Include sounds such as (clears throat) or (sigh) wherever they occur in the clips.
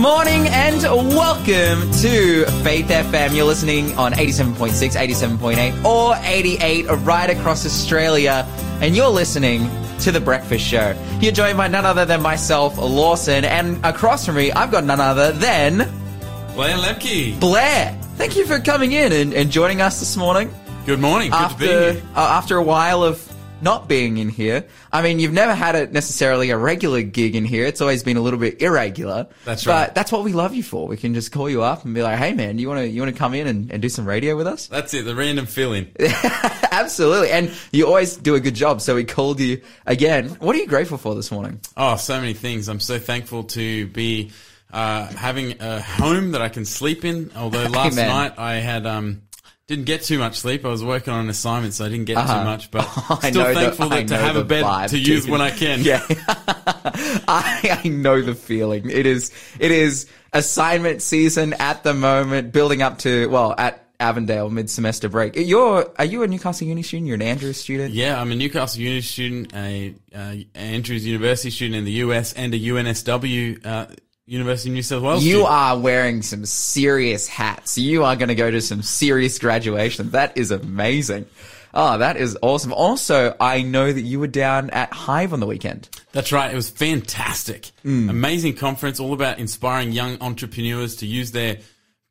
morning and welcome to Faith FM. You're listening on 87.6, 87.8, or 88 right across Australia, and you're listening to The Breakfast Show. You're joined by none other than myself, Lawson, and across from me, I've got none other than Blake Penland. Blake. Thank you for coming in and, and joining us this morning. Good morning. Good after, to be here. Uh, after a while of not being in here. I mean, you've never had it necessarily a regular gig in here. It's always been a little bit irregular. That's right. But that's what we love you for. We can just call you up and be like, "Hey, man, you want to you want to come in and, and do some radio with us?" That's it. The random fill-in. (laughs) Absolutely. And you always do a good job. So we called you again. What are you grateful for this morning? Oh, so many things. I'm so thankful to be uh, having a home that I can sleep in. Although (laughs) last Amen. night I had um, didn't get too much sleep. I was working on an assignment, so I didn't get Uh-huh. too much. But (laughs) I still the- thankful I that to have a bed vibe, to use dude. when I can. (laughs) Yeah. (laughs) I, I know the feeling. It is, it is assignment season at the moment, building up to, well, at Avondale mid-semester break. You're, are you a Newcastle Uni student? You're an Andrews student? Yeah, I'm a Newcastle Uni student, a uh, Andrews University student in the US, and a UNSW uh, University of New South Wales. You student. are wearing some serious hats. You are going to go to some serious graduation. That is amazing. Oh, that is awesome. Also, I know that you were down at Hive on the weekend. That's right. It was fantastic. Mm. Amazing conference, all about inspiring young entrepreneurs to use their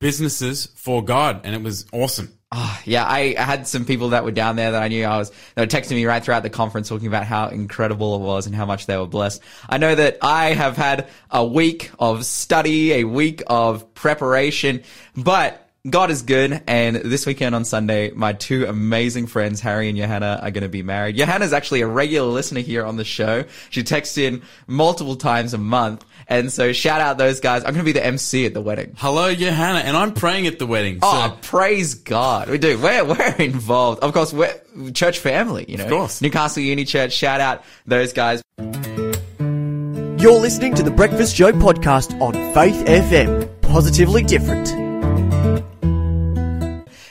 businesses for God, and it was awesome. Ah, yeah, I, I had some people that were down there that I knew I was, they were texting me right throughout the conference talking about how incredible it was and how much they were blessed. I know that I have had a week of study, a week of preparation, but God is good. And this weekend on Sunday, my two amazing friends, Harry and Johanna, are going to be married. Johanna's actually a regular listener here on the show. She texts in multiple times a month. And so shout out those guys. I'm going to be the MC at the wedding. Hello, Johanna, and I'm praying at the wedding. Oh, so praise God. We do. We're, we're involved. Of course, we're church family, you know. Of course. Newcastle Uni Church. Shout out those guys. You're listening to the Breakfast Show podcast on Faith FM. Positively different.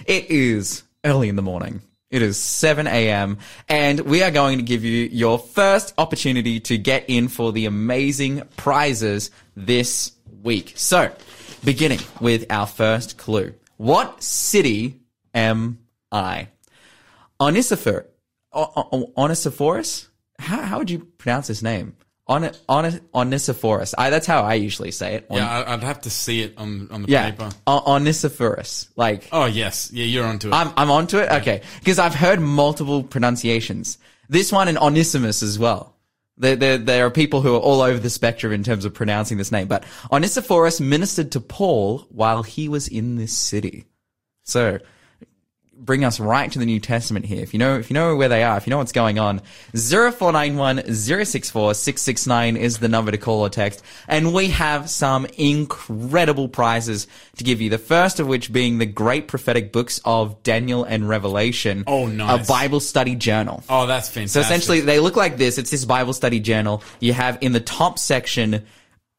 It is early in the morning. It is 7 a.m. and we are going to give you your first opportunity to get in for the amazing prizes this week. So, beginning with our first clue. What city am I? Onesiphor, O- O- Onesiphorus? How, how would you pronounce his name? On, on, Onesiphorus. I, that's how I usually say it. On- yeah, I'd have to see it on on the yeah. paper. O- Onesiphorus. Like, Oh yes, yeah, you're onto it. I'm, I'm onto it? Okay. Because I've heard multiple pronunciations. This one and Onesimus as well. There, there, there are people who are all over the spectrum in terms of pronouncing this name. But Onesiphorus ministered to Paul while he was in this city. So, bring us right to the New Testament here. If you know, if you know where they are, if you know what's going on, 0491 064 669 is the number to call or text. And we have some incredible prizes to give you. The first of which being the great prophetic books of Daniel and Revelation. Oh, nice. A Bible study journal. oh, that's fantastic. So essentially, they look like this. It's this Bible study journal. You have in the top section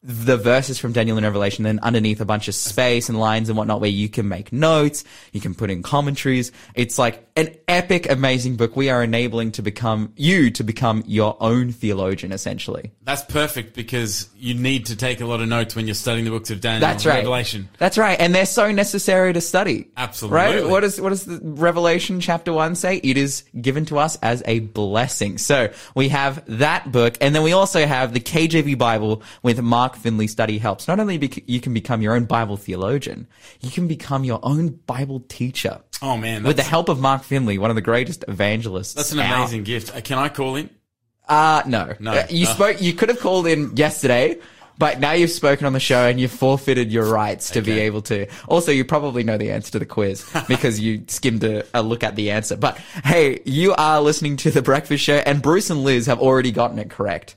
the verses from Daniel and Revelation, then underneath a bunch of space and lines and whatnot where you can make notes, you can put in commentaries. It's like an epic, amazing book. We are enabling to become you to become your own theologian, essentially. that's perfect because you need to take a lot of notes when you're studying the books of Daniel That's and right. Revelation. That's right. And they're so necessary to study. Absolutely. Right? What does, what does the Revelation chapter one say? It is given to us as a blessing. So we have that book. And then we also have the KJV Bible with Mark Finley study helps. Not only bec- you can become your own Bible theologian, you can become your own Bible teacher. Oh man, With the help of Mark Finley, one of the greatest evangelists. that's an out. amazing gift. Uh, Can I call in? Uh, no. No. Uh, you Uh. spoke, you could have called in yesterday, but now you've spoken on the show and you've forfeited your rights to be able to. Also, you probably know the answer to the quiz (laughs) because you skimmed a, a look at the answer. But hey, you are listening to The Breakfast Show and Bruce and Liz have already gotten it correct.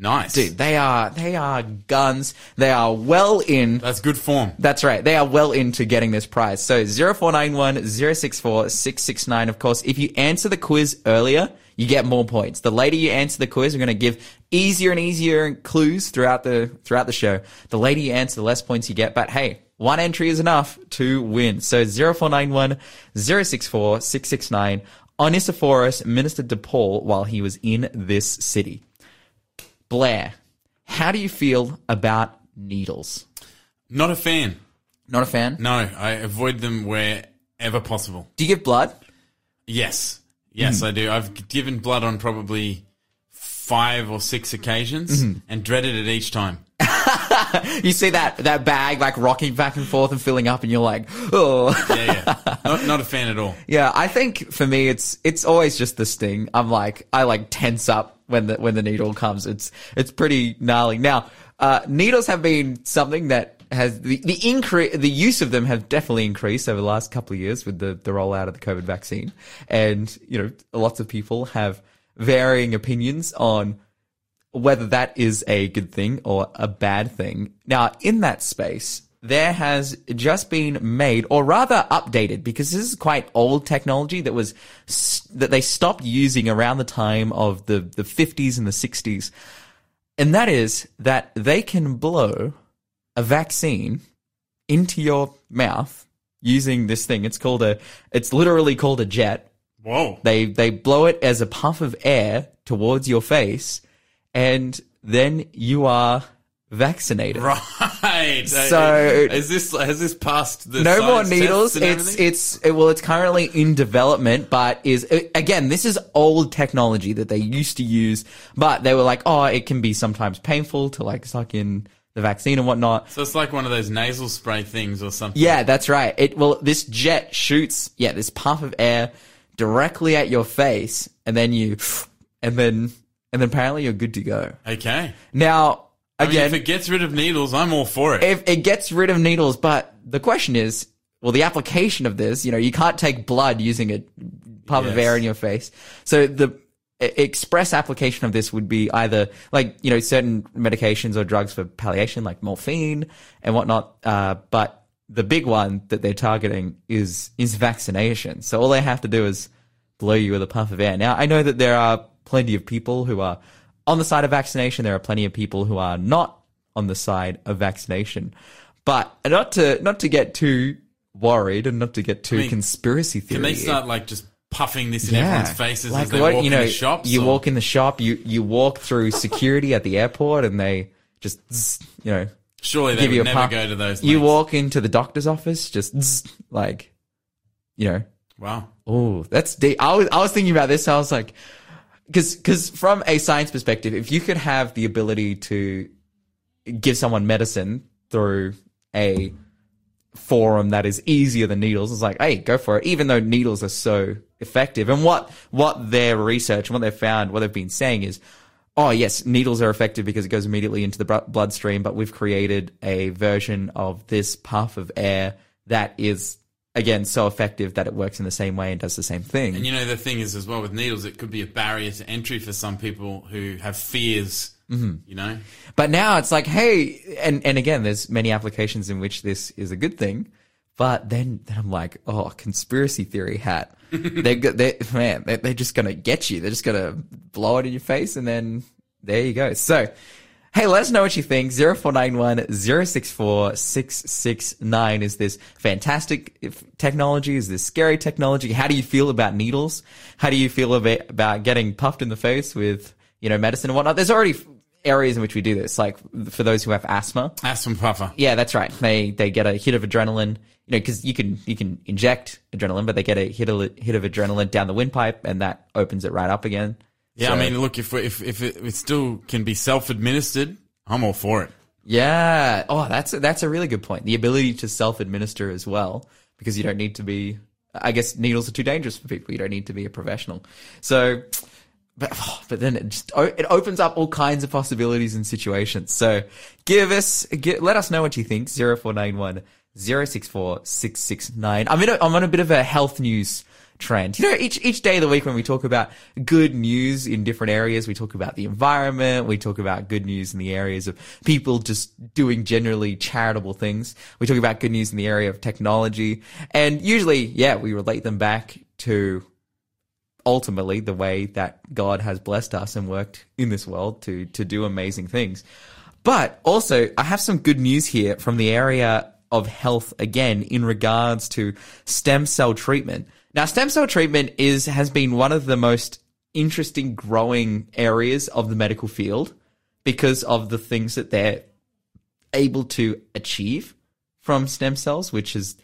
Nice, Dude, they are, they are guns. They are well in. That's good form. That's right. They are well into getting this prize. So 0491 064 669. Of course, if you answer the quiz earlier, you get more points. The later you answer the quiz, we're going to give easier and easier clues throughout the, throughout the show. The later you answer, the less points you get. But hey, one entry is enough to win. So 0491 064 669. Onesiphorus ministered to Paul while he was in this city. Blake, how do you feel about needles? Not a fan. Not a fan? No, I avoid them wherever possible. Do you give blood? Yes. Yes, hmm. I do. I've given blood on probably five or six occasions mm-hmm. and dreaded it each time. (laughs) You see that, that bag like rocking back and forth and filling up and you're like, oh. Yeah, yeah. not, not a fan at all. (laughs) Yeah, I think for me it's it's always just the sting. I'm like I like tense up when the when the needle comes. It's it's pretty gnarly. Now, uh, needles have been something that has the the increase the use of them have definitely increased over the last couple of years with the the rollout of the COVID vaccine, and you know lots of people have varying opinions on whether that is a good thing or a bad thing. Now, in that space, there has just been made, or rather updated, because this is quite old technology that was, that they stopped using around the time of the, the 50s and the 60s. And that is that they can blow a vaccine into your mouth using this thing. It's called a, it's literally called a jet. Whoa. They they blow it as a puff of air towards your face, and then you are vaccinated. Right. So- is this has this passed the No more needles. It's everything? it's it- well, it's currently in development, but is again, this is old technology that they used to use, but they were like, oh, it can be sometimes painful to like suck in the vaccine and whatnot. so it's like one of those nasal spray things or something. Yeah, that's right. It well, this jet shoots yeah this puff of air directly at your face, and then you, and then and then apparently you're good to go. Okay. Now I mean, again, if it gets rid of needles, I'm all for it. if it gets rid of needles, but the question is, well, the application of this, you know, you can't take blood using a puff of air in your face. So the express application of this would be either like, you know, certain medications or drugs for palliation, like morphine and whatnot. Uh, but the big one that they're targeting is, is vaccination. So all they have to do is blow you with a puff of air. Now, I know that there are plenty of people who are on the side of vaccination. There are plenty of people who are not on the side of vaccination. But not to not to get too worried and not to get too mean, conspiracy theory. Can they start like just puffing this in Yeah. everyone's faces like as they what, walk you know, in the shops? You or- walk in the shop, you you walk through security at the airport, and they just you know Surely they give you a never puff. go to those. You walk into the doctor's office, just like you know Wow. Oh, that's deep. I was I was thinking about this. I was like, because because from a science perspective, if you could have the ability to give someone medicine through a forum that is easier than needles, it's like, hey, go for it. Even though needles are so effective, and what what their research and what they've found, what they've been saying is. Oh yes, needles are effective because it goes immediately into the bloodstream, but we've created a version of this puff of air that is again so effective that it works in the same way and does the same thing. And you know the thing is as well with needles, it could be a barrier to entry for some people who have fears. Mm-hmm. You know, But now it's like, hey, and, and again, there's many applications in which this is a good thing. But then, then I'm like, oh, conspiracy theory hat. (laughs) they're, they man, they're, they're just gonna get you. They're just gonna blow it in your face, and then there you go. So, hey, let us know what you think. Zero four nine one zero six four six six nine. Is this fantastic technology? Is this scary technology? How do you feel about needles? How do you feel about, getting puffed in the face with you know medicine and whatnot? There's already areas in which we do this, like for those who have asthma. asthma puffer. Yeah, that's right. They they get a hit of adrenaline, you know, because you can you can inject adrenaline, but they get a hit of, hit of adrenaline down the windpipe, and that opens it right up again. Yeah, So- I mean, look, if if if it, it still can be self administered, I'm all for it. yeah. Oh, that's a, that's a really good point. The ability to self administer as well, because you don't need to be. I guess needles are too dangerous for people. You don't need to be a professional. So, but oh, but then it just it opens up all kinds of possibilities and situations. So give us get, let us know what you think. Zero four nine one zero six four six six nine. I'm in a, I'm on a bit of a health news trend. You know, each each day of the week when we talk about good news in different areas, we talk about the environment, we talk about good news in the areas of people just doing generally charitable things. We talk about good news in the area of technology, and usually, yeah, we relate them back to ultimately the way that God has blessed us and worked in this world to to do amazing things. But also, I have some good news here from the area of health again in regards to stem cell treatment. Now, stem cell treatment is has been one of the most interesting growing areas of the medical field because of the things that they're able to achieve from stem cells, which is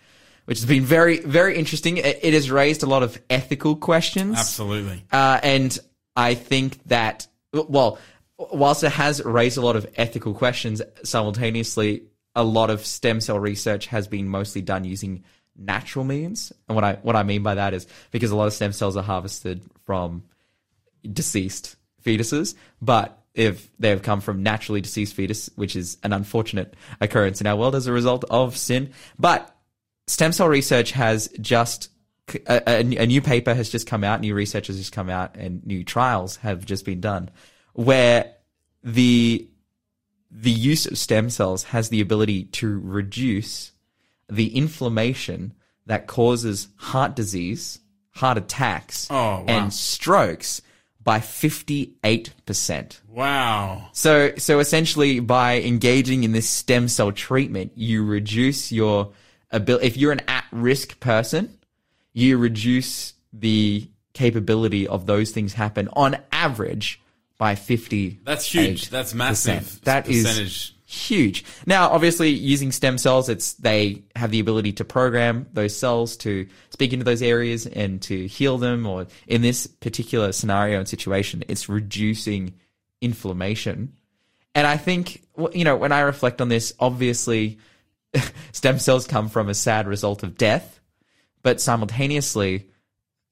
which has been very very interesting. It, it has raised a lot of ethical questions. Absolutely. Uh, and I think that, well, whilst it has raised a lot of ethical questions, simultaneously, a lot of stem cell research has been mostly done using natural means. And what I what I mean by that is because a lot of stem cells are harvested from deceased fetuses, but if they have come from naturally deceased fetus, which is an unfortunate occurrence in our world as a result of sin. But stem cell research has just a, a, a new paper has just come out, new research has just come out, and new trials have just been done where the the use of stem cells has the ability to reduce the inflammation that causes heart disease, heart attacks, Oh, wow. and strokes by 58%. Wow. So, so essentially, by engaging in this stem cell treatment, you reduce your ability. If you're an at-risk person, you reduce the capability of those things happen on average by fifty. That's huge. That's massive. That is percentage. Huge. Now, obviously, using stem cells, it's they have the ability to program those cells to speak into those areas and to heal them. Or in this particular scenario and situation, it's reducing inflammation. And I think, you know, when I reflect on this, obviously, (laughs) stem cells come from a sad result of death, but simultaneously,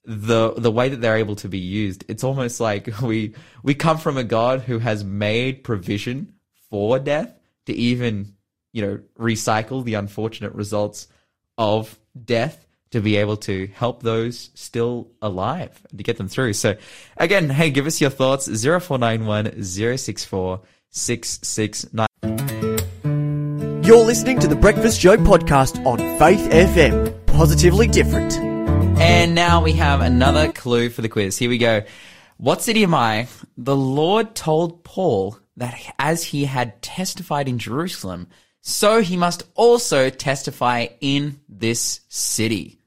the the way that they're able to be used, it's almost like (laughs) we we come from a God who has made provision for death to even you know recycle the unfortunate results of death to be able to help those still alive to get them through. So again, hey, give us your thoughts 0491 064 669. You're listening to the Breakfast Show podcast on Faith FM. Positively different. And now we have another clue for the quiz. Here we go. What city am I? The Lord told Paul that as he had testified in Jerusalem, so he must also testify in this city.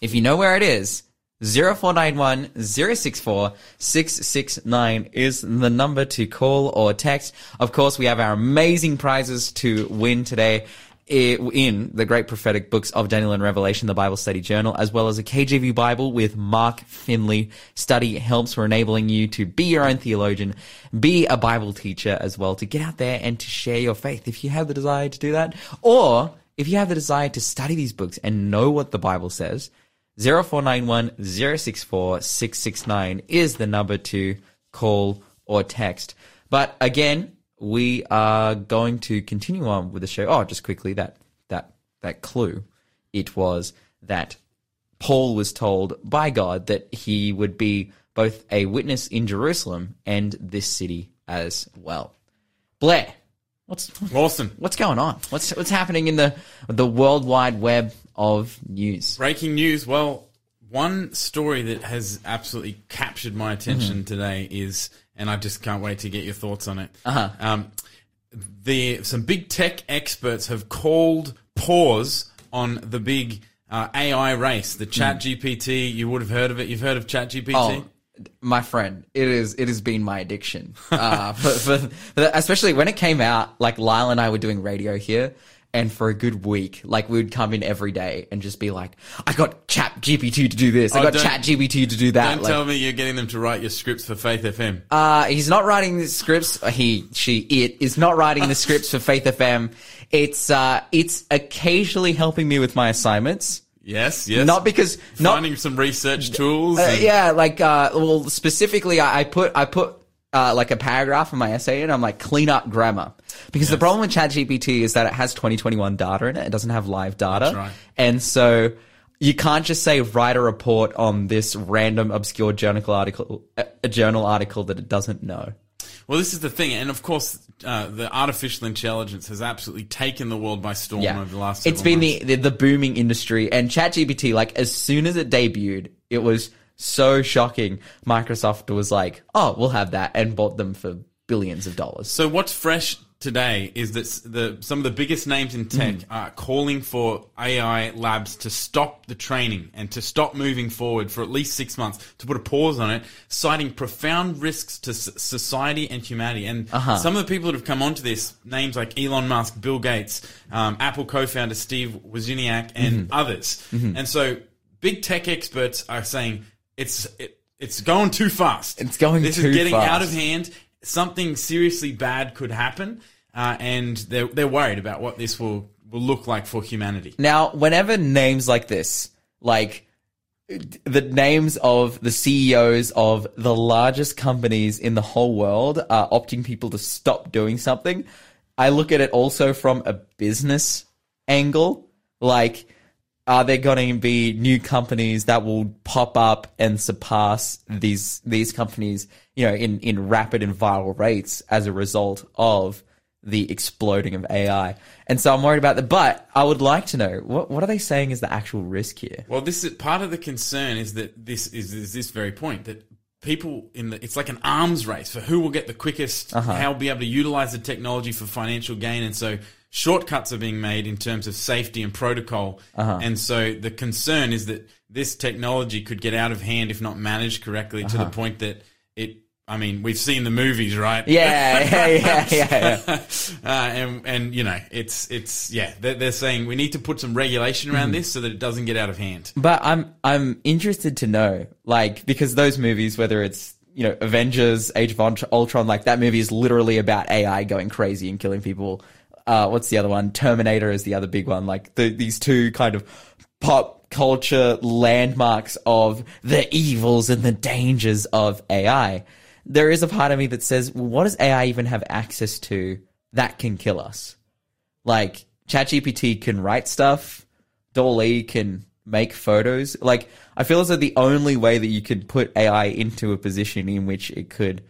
If you know where it is, 0491 064 669 is the number to call or text. Of course, we have our amazing prizes to win today Eh, in the great prophetic books of Daniel and Revelation, the Bible Study Journal, as well as a KJV Bible with Mark Finley. Study helps for enabling you to be your own theologian, be a Bible teacher as well, to get out there and to share your faith if you have the desire to do that. Or if you have the desire to study these books and know what the Bible says, 0491 064 669 is the number to call or text. But again, we are going to continue on with the show. Oh, just quickly that that that clue. It was that Paul was told by God that he would be both a witness in Jerusalem and this city as well. Blake, what's Awesome. what's going on? What's what's happening in the the worldwide web of news? Breaking news. Well, one story that has absolutely captured my attention mm-hmm. today is, and I just can't wait to get your thoughts on it. Uh-huh. Um, the some big tech experts have called pause on the big uh, AI race, the Chat GPT. You would have heard of it. You've heard of Chat GPT. Oh, my friend, it is. It has been my addiction. (laughs) Uh, for, for, for, especially when it came out, like Lyle and I were doing radio here, and for a good week, like we would come in every day and just be like, "I got Chat GPT to do this. I Oh, got Chat GPT to do that." Don't Like, tell me you're getting them to write your scripts for Faith FM. Uh, he's not writing the scripts. He, she, it is not writing the scripts for Faith FM. It's uh, it's occasionally helping me with my assignments. yes, yes. Not because not finding some research tools. Uh, and- yeah, like uh, well, specifically, I, I put I put uh, like a paragraph in my essay, and I'm like clean up grammar because the problem with ChatGPT is that it has 2021 data in it. It doesn't have live data, That's right. and so you can't just say write a report on this random obscure journal article, a a journal article that it doesn't know. Well, this is the thing, and of course, uh, the artificial intelligence has absolutely taken the world by storm Yeah, over the last. It's been the, the the booming industry, and ChatGPT. Like as soon as it debuted, it was so shocking. Microsoft was like, "Oh, we'll have that," and bought them for billions of dollars. So what's fresh today is that the some of the biggest names in tech hmm. are calling for AI labs to stop the training and to stop moving forward for at least six months to put a pause on it, citing profound risks to society and humanity. And uh-huh. some of the people that have come onto this, names like Elon Musk, Bill Gates, um, Apple co-founder Steve Wozniak, and mm-hmm. others. Mm-hmm. And so, big tech experts are saying it's it, it's going too fast. It's going too fast. this is getting out of hand. Something seriously bad could happen, uh, and they're they're worried about what this will will look like for humanity. Now, whenever names like this, like the names of the CEOs of the largest companies in the whole world are opting people to stop doing something, I look at it also from a business angle. Like, are there going to be new companies that will pop up and surpass mm. these these companies, you know, in in rapid and viral rates as a result of the exploding of AI? And so I'm worried about that. But I would like to know what what are they saying is the actual risk here? Well, this is part of the concern is that this is, is this very point that people in the it's like an arms race for who will get the quickest, uh-huh. how will be able to utilize the technology for financial gain, and so shortcuts are being made in terms of safety and protocol. Uh-huh. And so the concern is that this technology could get out of hand if not managed correctly to the uh-huh. point that it. I mean, we've seen the movies, right? Yeah, yeah, yeah, yeah. yeah. (laughs) uh, and and you know, it's it's yeah. They're, they're saying we need to put some regulation around hmm. this so that it doesn't get out of hand. But I'm I'm interested to know, like, because those movies, whether it's you know Avengers, Age of Ult- Ultron, like that movie is literally about AI going crazy and killing people. Uh, what's the other one? Terminator is the other big one. Like the, these two kind of pop culture landmarks of the evils and the dangers of AI. There is a part of me that says, well, what does AI even have access to that can kill us? Like ChatGPT can write stuff, DALL-E can make photos. Like I feel as though the only way that you could put AI into a position in which it could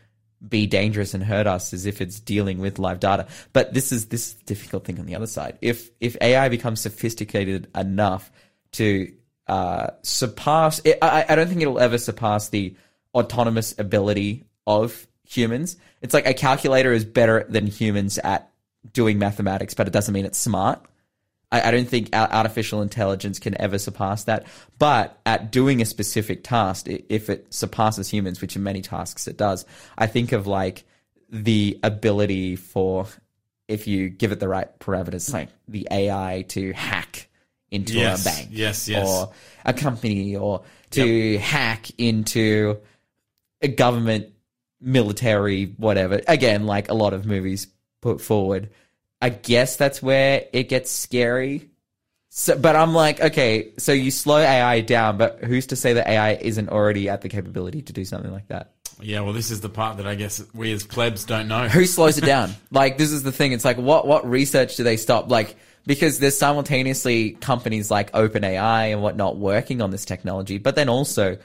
be dangerous and hurt us as if it's dealing with live data. But this is this is difficult thing on the other side. If if AI becomes sophisticated enough to uh, surpass, it, I, I don't think it'll ever surpass the autonomous ability of humans. It's like a calculator is better than humans at doing mathematics, but it doesn't mean it's smart. I, I don't think artificial intelligence can ever surpass that. But at doing a specific task, if it surpasses humans, which in many tasks it does, I think of like the ability for, if you give it the right parameters, hmm. like the AI to hack into Yes, a bank, yes, yes. or a company, or to hack into a government, military, whatever. Again, like a lot of movies put forward. I guess that's where it gets scary. So, but I'm like, okay, so you slow AI down, but who's to say that AI isn't already at the capability to do something like that? Yeah, well, this is the part that I guess we as plebs don't know. Who slows it down? (laughs) like, this is the thing. It's like, what what research do they stop? Like, because there's simultaneously companies like OpenAI and whatnot working on this technology, but then also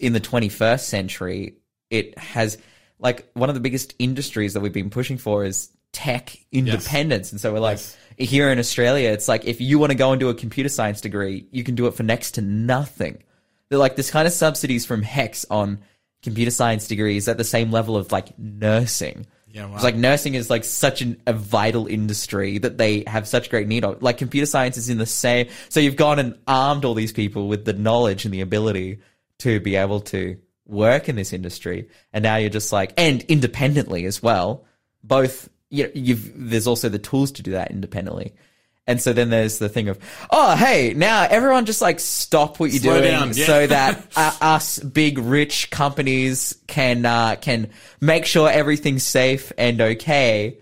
in the 21st century, it has like one of the biggest industries that we've been pushing for is tech independence. And so we're like, here in Australia, it's like if you want to go and do a computer science degree, you can do it for next to nothing. They're like this kind of subsidies from HECS on computer science degrees at the same level of like nursing. Yeah, wow. It's like nursing is like such an, a vital industry that they have such great need of. Like computer science is in the same. So you've gone and armed all these people with the knowledge and the ability to be able to work in this industry, and now you're just like and independently as well. Both you know, you've there's also the tools to do that independently. And so then there's the thing of, oh, hey, now everyone just like stop what you're Slow doing down, yeah. so that (laughs) uh, us big rich companies can uh, can make sure everything's safe and okay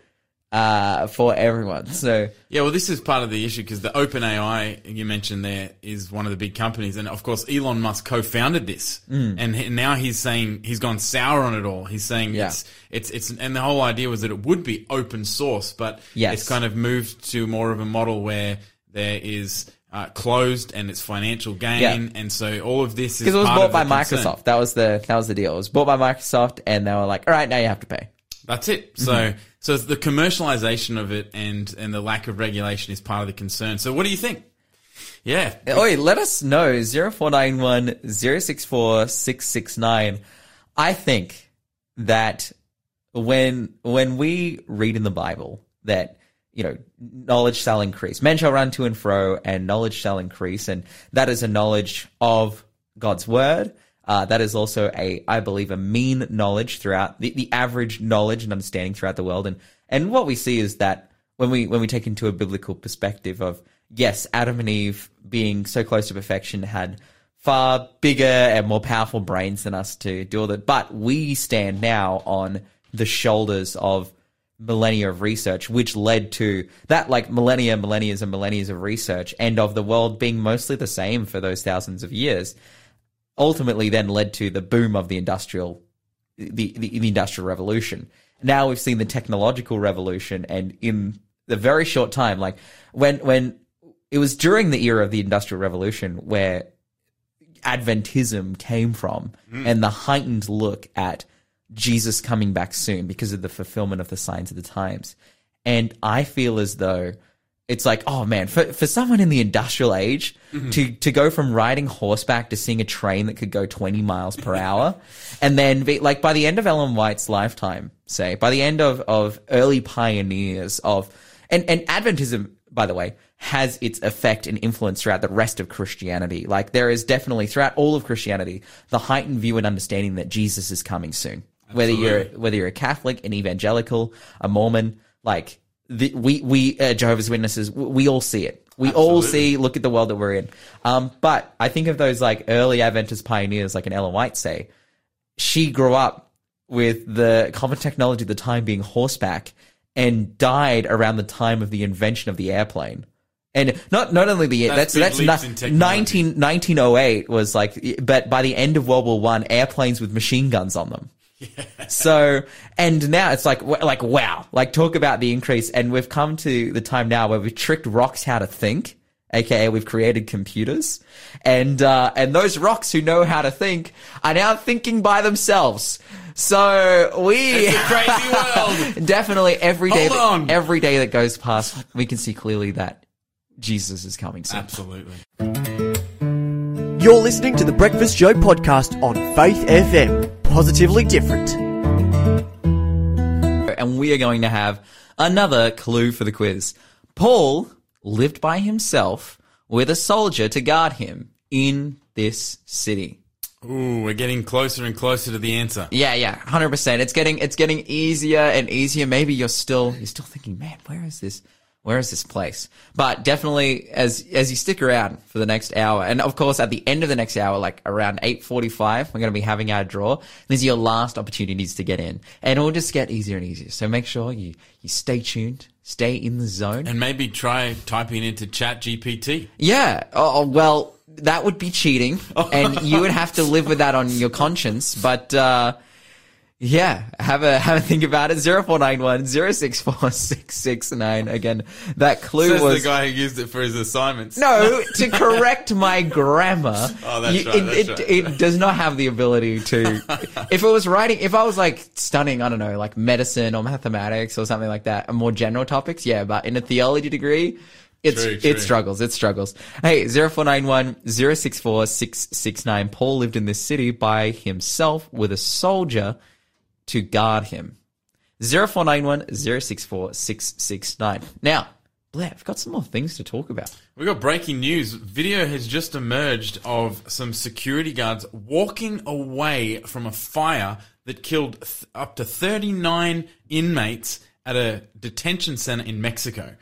uh, for everyone. So Yeah, well, this is part of the issue because the OpenAI you mentioned there is one of the big companies, and of course Elon Musk co-founded this, Mm. and he- now he's saying he's gone sour on it all. He's saying Yeah. it's it's it's, and the whole idea was that it would be open source, but Yes. it's kind of moved to more of a model where there is. Uh, closed and it's financial gain, Yeah. and so all of this is because it was bought by concern. Microsoft, that was the that was the deal. It was bought by Microsoft, and they were like, all right, now you have to pay. That's it. So, Mm-hmm. So the commercialization of it and and the lack of regulation is part of the concern. So, what do you think? Yeah, eh, Oi, let us know 0491 064 669. I think that when when we read in the Bible that you know knowledge shall increase. Men shall run to and fro, and knowledge shall increase, and that is a knowledge of God's word. Uh, that is also a, I believe, a mean knowledge throughout the, the average knowledge and understanding throughout the world. And and what we see is that when we when we take into a biblical perspective of yes, Adam and Eve being so close to perfection had far bigger and more powerful brains than us to deal with it. But we stand now on the shoulders of millennia of research, which led to that like millennia, millennia and millennia of research and of the world being mostly the same for those thousands of years. Ultimately, then led to the boom of the industrial, the, the, the industrial revolution. Now we've seen the technological revolution, and in the very short time, like when when it was during the era of the industrial revolution where Adventism came from hmm. and the heightened look at Jesus coming back soon because of the fulfillment of the signs of the times. And I feel as though it's like, oh man, for, for someone in the industrial age mm-hmm. to, to go from riding horseback to seeing a train that could go 20 miles per hour (laughs) and then be like by the end of Ellen White's lifetime, say, by the end of, of early pioneers of, and, and Adventism, by the way, has its effect and influence throughout the rest of Christianity. Like there is definitely throughout all of Christianity, the heightened view and understanding that Jesus is coming soon. Whether you're, whether you're a Catholic, an evangelical, a Mormon, like the, we, we, uh, Jehovah's Witnesses, we, we all see it. We all see, look at the world that we're in. Um, but I think of those like early Adventist pioneers, like an Ellen White say, she grew up with the common technology at the time being horseback and died around the time of the invention of the airplane. And not not only the That's that's that's, not, 19, 1908 was like, but by the end of World War One, airplanes with machine guns on them. (laughs) So, and now it's like, like, wow, like talk about the increase. And we've come to the time now where we've tricked rocks how to think. AKA we've created computers and, uh, and those rocks who know how to think are now thinking by themselves. So we It's a crazy world. (laughs) definitely every day, Hold that, on. every day that goes past, we can see clearly that Jesus is coming soon. Absolutely. You're listening to the Breakfast Show podcast on Faith FM. Positively different. and we are going to have another clue for the quiz. Paul lived by himself with a soldier to guard him in this city. Ooh, we're getting closer and closer to the answer. Yeah, yeah, hundred percent. It's getting it's getting easier and easier. Maybe you're still you're still thinking, man, where is this? Where is this place? But definitely, as as you stick around for the next hour, and of course, at the end of the next hour, like around eight forty-five, we're going to be having our draw. These are your last opportunities to get in, and it'll just get easier and easier. So make sure you you stay tuned, stay in the zone. And maybe try typing into Chat GPT. Yeah. Oh, well, that would be cheating, and you would have to live with that on your conscience. But uh, yeah, have a have a think about it. Zero four nine one zero six four six six nine. Again, that clue Says was the guy who used it for his assignments. no (laughs) to correct my grammar. Oh, that's you- right, It, that's it, right. it does not have the ability to. if it was writing, if I was like studying, I don't know, like medicine or mathematics or something like that, more general topics, yeah. But in a theology degree. It's, True, it struggles. It struggles. Hey, 0491 064 669. Paul lived in this city by himself with a soldier to guard him. 0491 064 669. Now, Blake, I've got some more things to talk about. We've got breaking news. Video has just emerged of some security guards walking away from a fire that killed th- up to 39 inmates at a detention center in Mexico.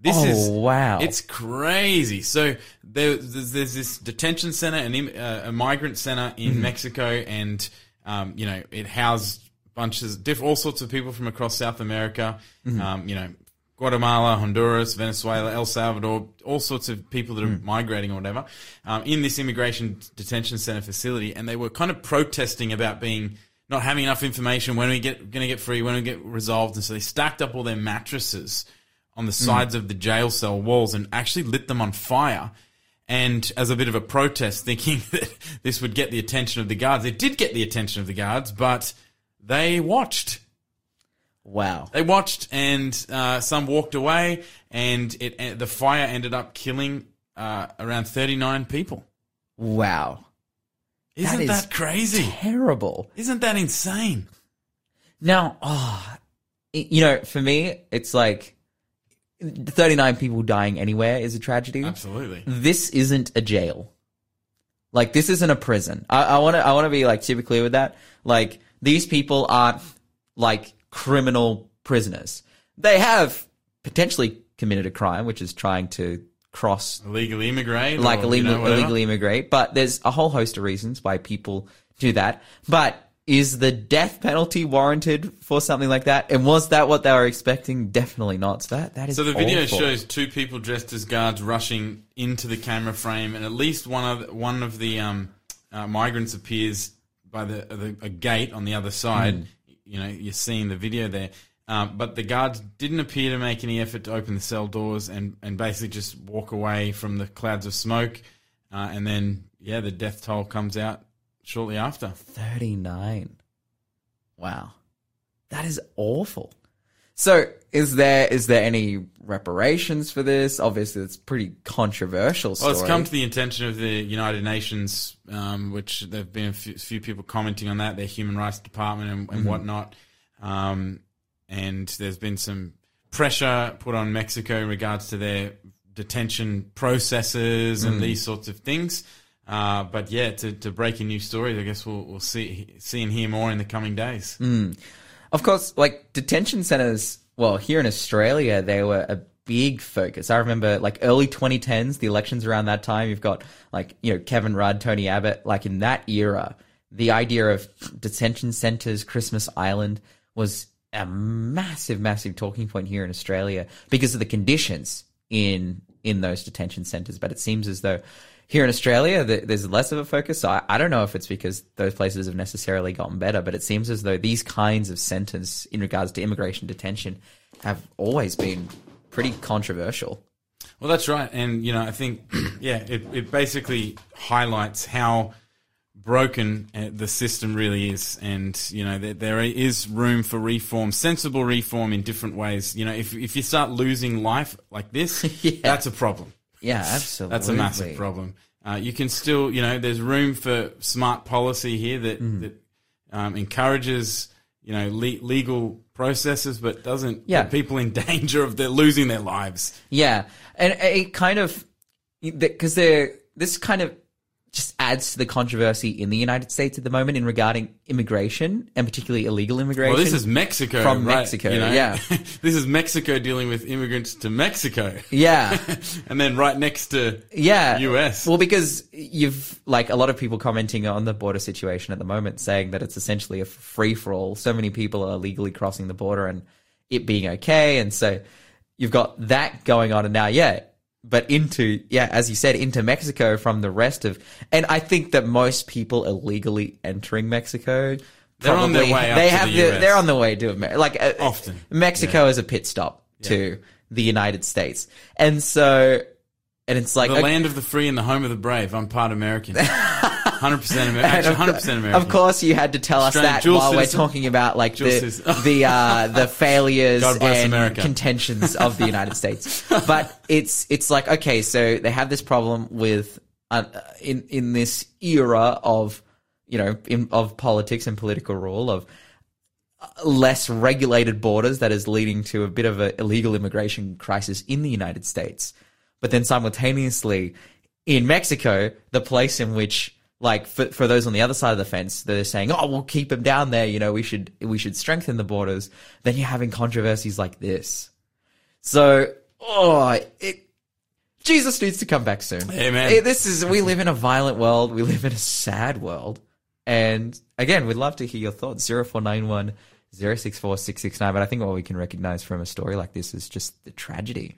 This Oh, is wow. It's crazy. So there, there's, there's this detention center, an, uh, a migrant center in Mexico, and um, you know it housed bunches, diff- all sorts of people from across South America. Um, you know, Guatemala, Honduras, Venezuela, El Salvador, all sorts of people that are migrating or whatever, um, in this immigration detention center facility, and they were kind of protesting about being not having enough information when we get going to get free, when we get resolved, and so they stacked up all their mattresses on the sides of the jail cell walls and actually lit them on fire. And as a bit of a protest, thinking (laughs) that this would get the attention of the guards, it did get the attention of the guards, but they watched. Wow. They watched, and uh, some walked away, and it uh, the fire ended up killing uh, around thirty nine people. Wow. Isn't is that crazy? Terrible. Isn't that insane? Now, oh, y- you know, for me, it's like 39 people dying anywhere is a tragedy. Absolutely. This isn't a jail. Like this isn't a prison. I want to I want to be like super clear with that. Like these people aren't like criminal prisoners. They have potentially committed a crime, which is trying to cross Illegally immigrate. like or, illegal, you know, illegally immigrate. But there's a whole host of reasons why people do that. But is the death penalty warranted for something like that? And was that what they were expecting? Definitely not. So that that is So the video awful. shows two people dressed as guards rushing into the camera frame, and at least one of one of the um, uh, migrants appears by the, the a gate on the other side. Hmm. You know, you're seeing the video there. Um, but the guards didn't appear to make any effort to open the cell doors and, and basically just walk away from the clouds of smoke. Uh, and then, yeah, the death toll comes out shortly after. 39. Wow. That is awful. So is there is there any reparations for this? Obviously it's pretty controversial story. Well, it's come to the attention of the United Nations, um, which there have been a few, few people commenting on that, their human rights department and, and whatnot. Um, and there's been some pressure put on Mexico in regards to their detention processes and these sorts of things. Uh, but yeah, to, to break in new stories, I guess we'll, we'll see, see and hear more in the coming days. Of course, like detention centers, well, here in Australia, they were a big focus. I remember like early 2010s, the elections around that time, you've got like, you know, Kevin Rudd, Tony Abbott, like in that era, the idea of detention centers, Christmas Island was a massive, massive talking point here in Australia because of the conditions in, in those detention centers. But it seems as though here in Australia, there's less of a focus. So I, don't know if it's because those places have necessarily gotten better, but it seems as though these kinds of centers in regards to immigration detention have always been pretty controversial. Well, that's right, and you know, I think, (clears throat) yeah, it, it basically highlights how broken uh, the system really is, and you know, there, there is room for reform, sensible reform in different ways. You know, if if you start losing life like this, (laughs) Yeah. that's a problem. Yeah, absolutely. That's a massive problem. Uh, you can still, you know, there's room for smart policy here that Mm. that um, encourages, you know, le- legal processes, but doesn't Yeah. put people in (laughs) danger of their losing their lives. Yeah, and it kind of because they're this kind of just adds to the controversy in the United States at the moment in regarding immigration and particularly illegal immigration. Well, this is Mexico From right, Mexico, you know? yeah. (laughs) this is Mexico dealing with immigrants to Mexico, yeah. (laughs) and then right next to Yeah. US. Well, because you've like a lot of people commenting on the border situation at the moment saying that it's essentially a free for all. So many people are illegally crossing the border and it being okay. And so you've got that going on. And now, yeah, but into, yeah, as you said, into Mexico from the rest of, and I think that most people illegally entering Mexico. They're on their way up They have the the, they're on the way to America. Like uh, Often. Mexico is a pit stop to the United States, and so and it's like the okay- land of the free and the home of the brave. I'm part American, (laughs) hundred percent American. (laughs) Of- hundred percent American. Of course, you had to tell us Australian that while citizen. we're talking about like Dual the the uh, the (laughs) failures and America. contentions of the United States. (laughs) But it's it's like okay, so they have this problem with uh, in in this era of you know in, of politics and political rule of uh, less regulated borders that is leading to a bit of an illegal immigration crisis in the United States. But then simultaneously in Mexico, the place in which like for, for those on the other side of the fence, they're saying, "Oh, we'll keep them down there. You know, we should we should strengthen the borders." Then you're having controversies like this. So, oh, it Jesus needs to come back soon. Amen. This is we live in a violent world. We live in a sad world. And again, we'd love to hear your thoughts. 0491 064 669. But I think what we can recognize from a story like this is just the tragedy.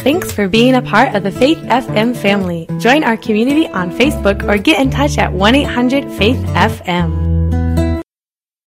Thanks for being a part of the Faith FM family. Join our community on Facebook or get in touch at 1 800 Faith FM.